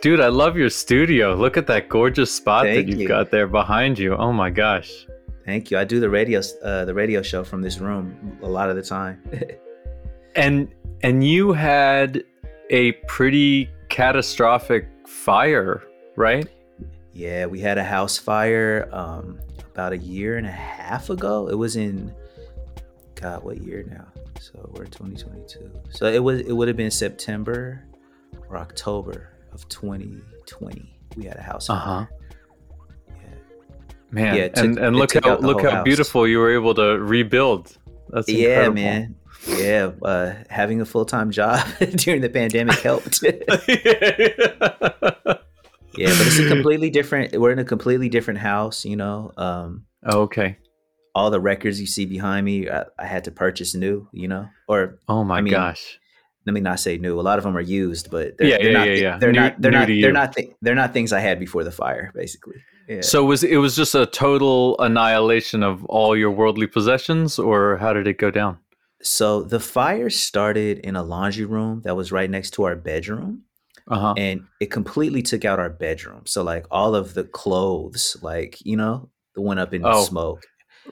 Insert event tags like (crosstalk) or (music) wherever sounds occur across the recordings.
Dude, I love your studio. Look at that gorgeous spot Thank that you've you. got there behind you. Oh my gosh. Thank you. I do the radio uh, the radio show from this room a lot of the time. (laughs) And and you had a pretty catastrophic fire, right? yeah, we had a house fire um, about a year and a half ago. It was in God, what year now? So we're 2022. So it was it would have been September or October of 2020. We had a house. Uh-huh. Yeah. Man, Yeah, it and and look how look how house. beautiful you were able to rebuild. That's Yeah, man. Yeah, uh, having a full time job (laughs) during the pandemic helped. (laughs) yeah, but it's a completely different. We're in a completely different house. You know, um, Oh, okay. all the records you see behind me, I, I had to purchase new. You know, or Oh my I mean, gosh. Let me not say new. A lot of them are used, but they're, Yeah, they're yeah, not. yeah, yeah. They're New- not. They're not. They're not. Thi- they're not things I had before the fire. Basically. Yeah. So was it was just a total annihilation of all your worldly possessions, or how did it go down? so the fire started in a laundry room that was right next to our bedroom. Uh huh. and it completely took out our bedroom. So like all of the clothes, like you know, went up in Oh. smoke.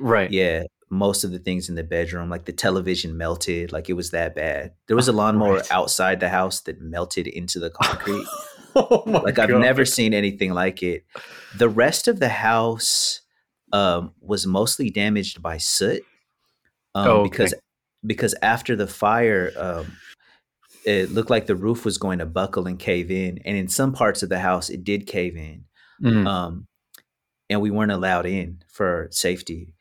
Right. Yeah, most of the things in the bedroom, like the television melted, like it was that bad. There was a Oh, lawnmower right. outside the house that melted into the (laughs) concrete. oh like I've never seen anything like it. The rest of the house um, was mostly damaged by soot. Um, Oh, okay. because because after the fire, um, it looked like the roof was going to buckle and cave in, and in some parts of the house, it did cave in. Mhm. Um, and we weren't allowed in for safety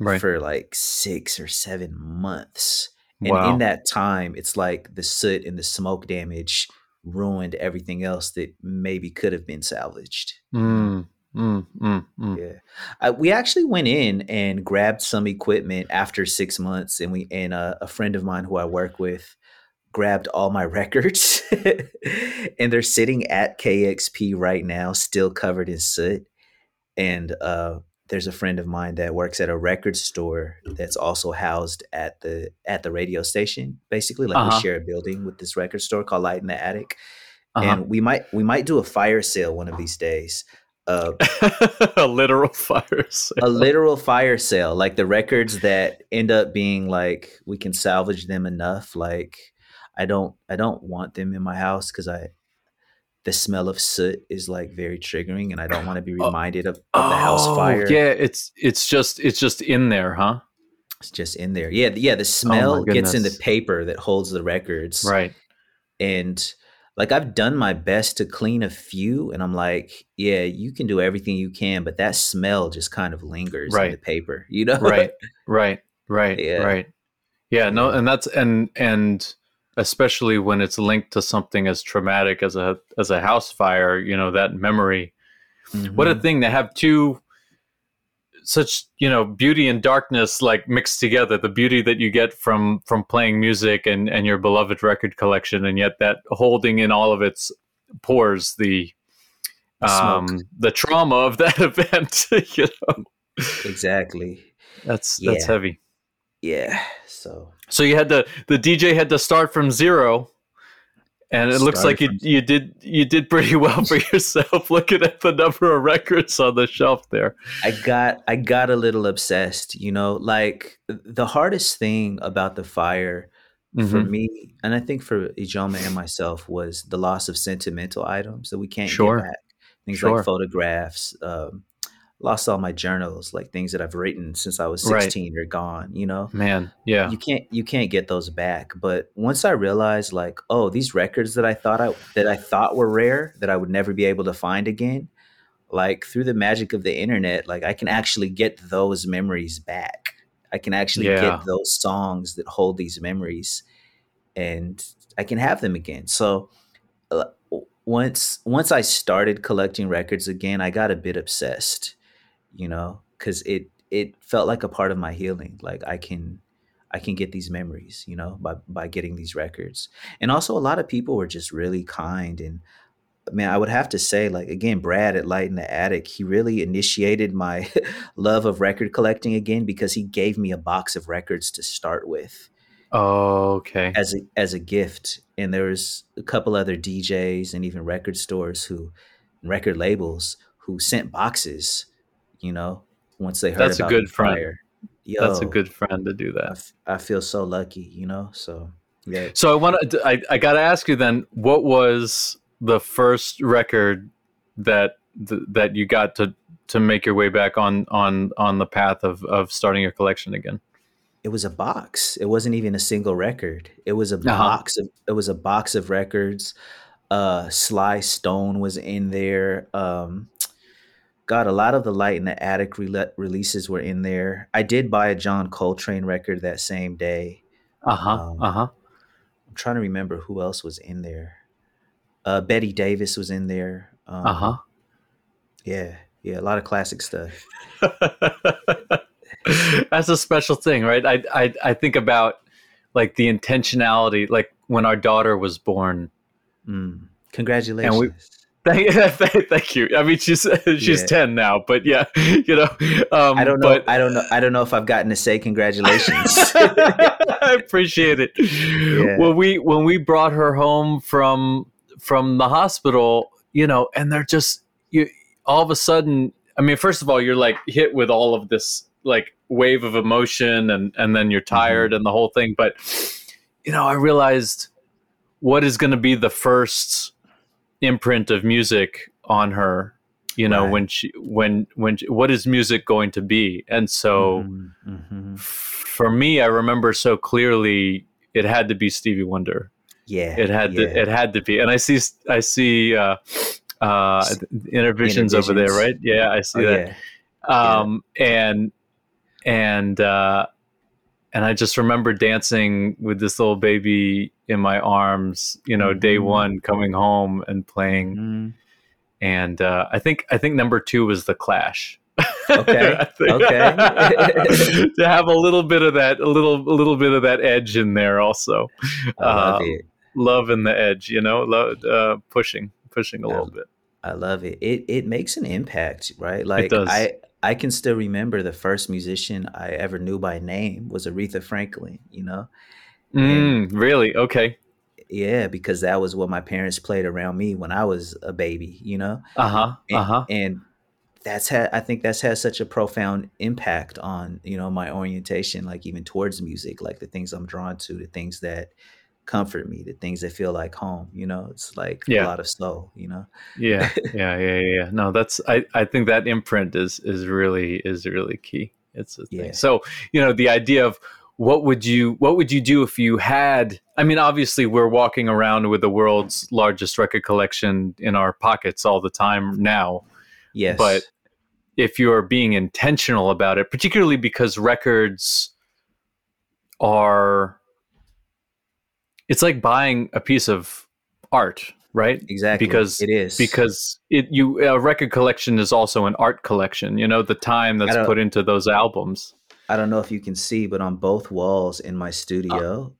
right. for like six or seven months. And Wow. in that time, it's like the soot and the smoke damage ruined everything else that maybe could have been salvaged. Mm, mm, mm, mm. Yeah, I, we actually went in and grabbed some equipment after six months, and we and uh, a friend of mine who I work with grabbed all my (laughs) records, and they're sitting at KEXP right now, still covered in soot. And uh, there's a friend of mine that works at a record store that's also housed at the at the radio station. Basically, like Uh-huh. we share a building with this record store called Light in the Attic, Uh-huh. and we might we might do a fire sale one of these days. Uh, (laughs) a literal fire sale. a literal fire sale like the records that end up being like we can salvage them enough like i don't i don't want them in my house because i the smell of soot is like very triggering and i don't want to be Oh. reminded of, of the house Oh, fire Yeah, it's it's just it's just in there, huh? it's just in there yeah yeah the oh smell gets in the paper that holds the records Right. and like I've done my best to clean a few, and I'm like, yeah, you can do everything you can, but that smell just kind of lingers in Right. the paper, you know? Right. (laughs) Right. Right. Yeah. Right. Yeah, no, and that's and and especially when it's linked to something as traumatic as a as a house fire, you know, that memory. What a Mhm. thing to have two such you know beauty and darkness like mixed together the beauty that you get from from playing music and and your beloved record collection and yet that holding in all of its pores the um smoke. the trauma of that (laughs) event you know exactly. that's that's Yeah. heavy Yeah. So so you had to the dj had to start from zero and it looks like you you did you did pretty (laughs) well for yourself (laughs) looking at the number of records on the shelf there I got I got a little obsessed, you know, like the hardest thing about the fire for Mhm. me, and I think for Ijoma and myself, was the loss of sentimental items that we can't Sure. get back. Things Sure. like photographs, um, lost all my journals, like things that I've written since I was Right. 16 are gone, you know? man yeah You can't you can't get those back. But once I realized like, oh, these records that I thought I that I thought were rare, that I would never be able to find again, like through the magic of the internet, like I can actually get those memories back. I can actually Yeah. get those songs that hold these memories and I can have them again. So uh, once once I started collecting records again, I got a bit obsessed, you know, cuz it it felt like a part of my healing. Like I can I can get these memories, you know, by by getting these records. And also a lot of people were just really kind and man, I would have to say, like again, Brad at Light in the Attic, he really initiated my (laughs) love of record collecting again because he gave me a box of records to start with. Oh, okay. as a as a gift. And there was a couple other DJs and even record stores who record labels who sent boxes, you know, once they heard That's a good friend. fire. That's a good friend to do that. f- I feel so lucky, you know. So yeah, So I want to. I, I got to ask you then. What was the first record that th- that you got to to make your way back on on on the path of of starting your collection again? it was a box. It wasn't even a single record. It was a Uh-huh. box of it was a box of records. Uh Sly Stone was in there. Um God, a lot of the Light in the Attic rele- releases were in there. I did buy a John Coltrane record that same day. Uh huh. Um, Uh huh. I'm trying to remember who else was in there. Uh Betty Davis was in there. Um, Uh huh. Yeah, yeah, a lot of classic stuff. (laughs) That's a special thing, right? I, I I think about like the intentionality, like when our daughter was born. Mm. Congratulations. Thank, (laughs) thank you. I mean, she's she's Yeah. ten now, but yeah, (laughs) you know. Um, I don't know. But I don't know. I don't know if I've gotten to say congratulations. (laughs) I appreciate it. Yeah. When we when we brought her home from from the hospital, you know, and they're just you all of a sudden. I mean, first of all, you're like hit with all of this like wave of emotion, and and then you're tired and the whole thing. But you know, I realized what is going to be the first imprint of music on her. You know, Right. when she when when she- what is music going to be? And so Mhm, mhm. for me, I remember so clearly it had to be Stevie Wonder. yeah, It had yeah. to, it had to be, and I see I see uh, uh, Innervisions over there, right? Yeah, I see Oh, that. yeah. Um, and and uh, and I just remember dancing with this little baby in my arms. You know, day Mhm. one coming home and playing, Mhm. and uh, I think I think number two was the Clash. Okay, (laughs) okay. (laughs) to have a little bit of that, a little, a little bit of that edge in there, also. I love it. Love in the edge, you know, love, uh, pushing, pushing a little bit. I love it. It it makes an impact, right? Like does. I I can still remember the first musician I ever knew by name was Aretha Franklin. You know, Mm, really? Okay. yeah, because that was what my parents played around me when I was a baby. You know, Uh huh. Uh huh. and that's had I think that's had such a profound impact on you know my orientation, like even towards music, like the things I'm drawn to, the things that comfort me, the things that feel like home. You know, it's like Yeah. a lot of soul. You know, Yeah. (laughs) Yeah. Yeah. Yeah. yeah. No, that's. I. I think that imprint is is really is really key. It's a thing. Yeah. So you know the idea of what would you what would you do if you had i mean obviously we're walking around with the world's largest record collection in our pockets all the time now yes, But if you're being intentional about it, particularly because records are, it's like buying a piece of art, right? exactly because- it is Because it you a record collection is also an art collection. You know the time that's put into those albums. I don't know if you can see, but on both walls in my studio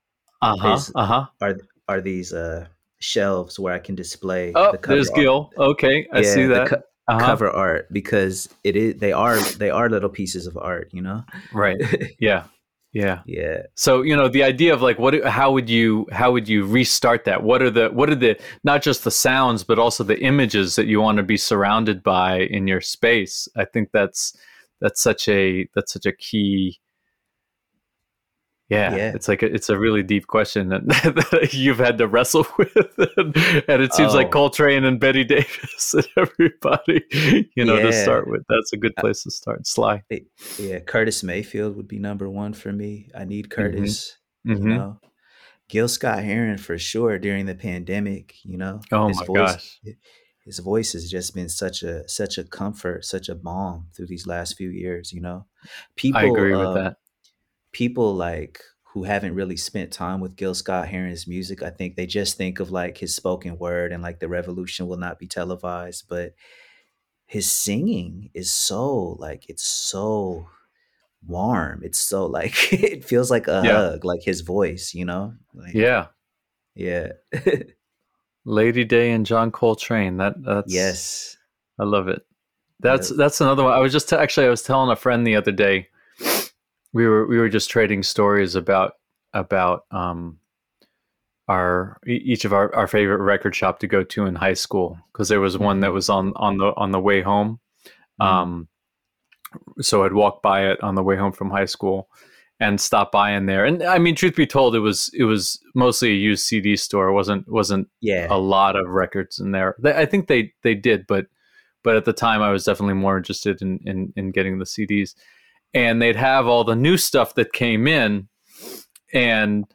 Uh huh. Uh huh. are are these uh shelves where I can display. Oh, the cover there's art. Gil. Okay, I Yeah, see that. co- uh-huh. cover art because it is they are they are little pieces of art, you know. Right. (laughs) Yeah. Yeah. yeah, So you know the idea of like what how would you how would you restart that? What are the what are the not just the sounds but also the images that you want to be surrounded by in your space? I think that's that's such a that's such a key. Yeah, Yeah. it's like a, it's a really deep question that, (laughs) that you've had to wrestle (laughs) with, and, and it seems like Oh. Coltrane and Betty (laughs) Davis and everybody, you know, to start with. That's a good place to start. Sly. yeah. Curtis Mayfield would be number one for me. I need Curtis. Mhm. You know, Gil Scott Heron for sure during the pandemic. You know, Oh his my voice, gosh. His voice has just been such a such a comfort, such a balm through these last few years. You know, people I agree with um, that. people like who haven't really spent time with Gil Scott Heron's music, I think they just think of like his spoken word and like the revolution will not be televised, but his singing is so like it's so warm. It's so like (laughs) it feels like a Yeah. hug, like his voice, you know? Like, Yeah. Yeah. (laughs) Lady Day and John Coltrane. That that's yes. I love it. That's Yes. that's another one. I was just actually I was telling a friend the other day. We were we were just trading stories about about um, our each of our, our favorite record shop to go to in high school because there was one that mm-hmm. was on on the on the way home. Mm-hmm. Um, so I'd walk by it on the way home from high school and stop by in there. And I mean, truth be told, it was it was mostly a used CD store. It wasn't wasn't yeah. a lot of records in there. I think they they did, but but at the time, I was definitely more interested in in, in getting the CDs. And they'd have all the new stuff that came in, and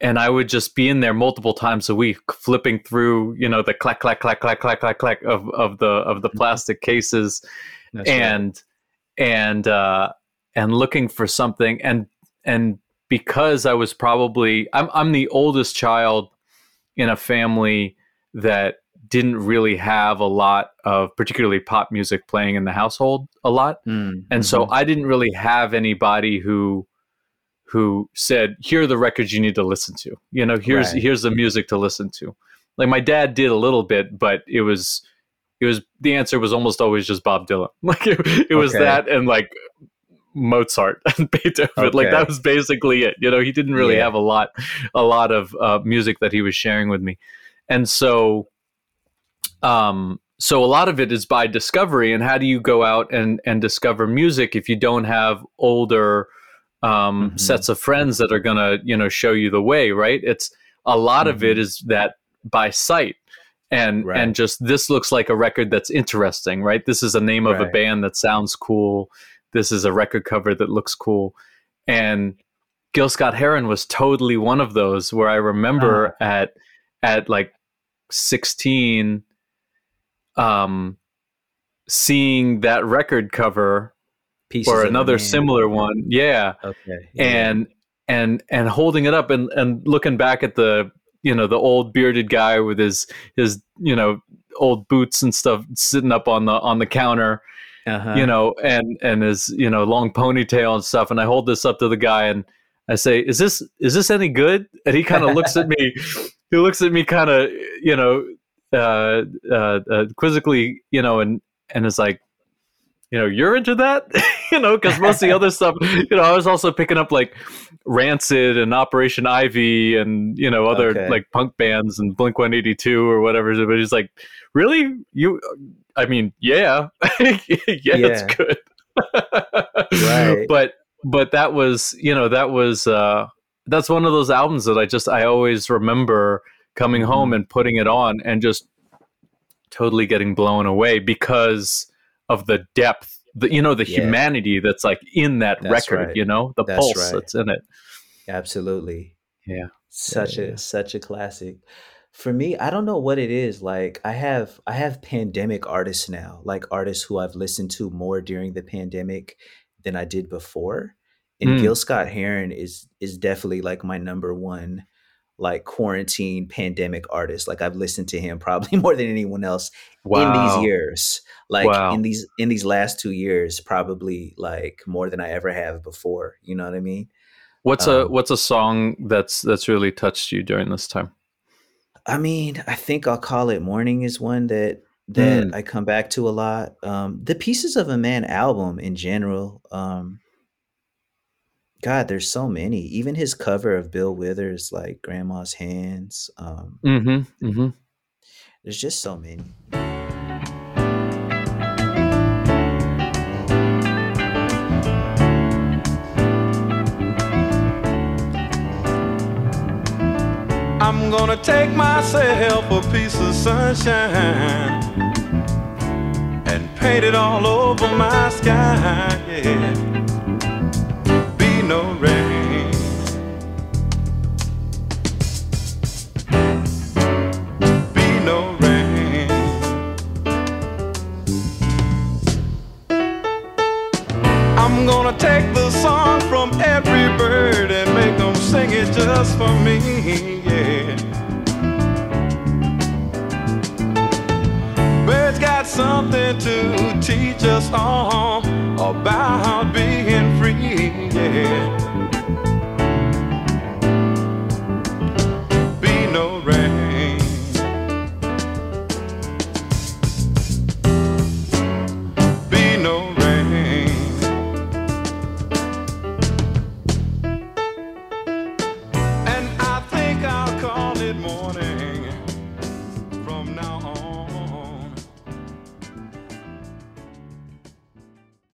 and I would just be in there multiple times a week, flipping through, you know, the clack clack clack clack clack clack clack of of the of the mm-hmm. plastic cases, That's and right. and uh, and looking for something, and and because I was probably I'm I'm the oldest child in a family that didn't really have a lot of particularly pop music playing in the household a lot, mm, and so mm-hmm. I didn't really have anybody who who said, "Here are the records you need to listen to." You know, here's right. here's the music to listen to. Like my dad did a little bit, but it was it was the answer was almost always just Bob Dylan. (laughs) Like it, it was okay. that and like Mozart and (laughs) Beethoven. Okay. Like that was basically it. You know, he didn't really yeah. have a lot a lot of uh, music that he was sharing with me, and so um so a lot of it is by discovery and how do you go out and and discover music if you don't have older um, mm-hmm. sets of friends that are going to you know show you the way right it's a lot mm-hmm. of it mm-hmm. that by sight and right. and just this looks like a record that's interesting right this is a name of right. a band that sounds cool this is a record cover that looks cool and gil scott heron was totally one of those where i remember uh-huh. at at like 16 um seeing that record cover Pieces or another similar one. Yeah. Okay. Yeah. And and and holding it up and and looking back at the you know the old bearded guy with his his you know old boots and stuff sitting up on the on the counter uh-huh. you know and and his you know long ponytail and stuff and i hold this up to the guy and i say is this is this any good and he kind of looks at me (laughs) he looks at me kind of you know uh, uh, uh, quizzically you know and and is like you know, you're into that, (laughs) you know, because most of the other (laughs) stuff, you know, I was also picking up like Rancid and Operation Ivy and you know other okay. like punk bands and Blink 182 or whatever. But he's like, really, you? I mean, yeah, yeah, (laughs) yeah, it's good. right. But but that was you know that was uh that's one of those albums that I just I always remember coming home mm-hmm. and putting it on and just totally getting blown away because of the depth, the you know the yeah. humanity that's like in that that's record. Right. You know the that's pulse right. that's in it. Absolutely. Yeah. Such yeah, a yeah. such a classic. For me, I don't know what it is. Like I have I have pandemic artists now, like artists who I've listened to more during the pandemic than I did before. And mm. Gil Scott Heron is is definitely like my number one like quarantine pandemic artist. Like I've listened to him (laughs) probably more than anyone else wow. in these years. Like wow. in these in these last two years, probably like more than I ever have before. You know what I mean? What's um, a what's a song that's that's really touched you during this time? I mean, I think I'll call it "Morning" is one that that mm. I come back to a lot. Um, the Pieces of a Man album in general. Um, God, there's so many. Even his cover of Bill Withers, like Grandma's Hands. Um, mm-hmm, mm-hmm. There's just so many. Gonna take myself a piece of sunshine and paint it all over my sky. Yeah no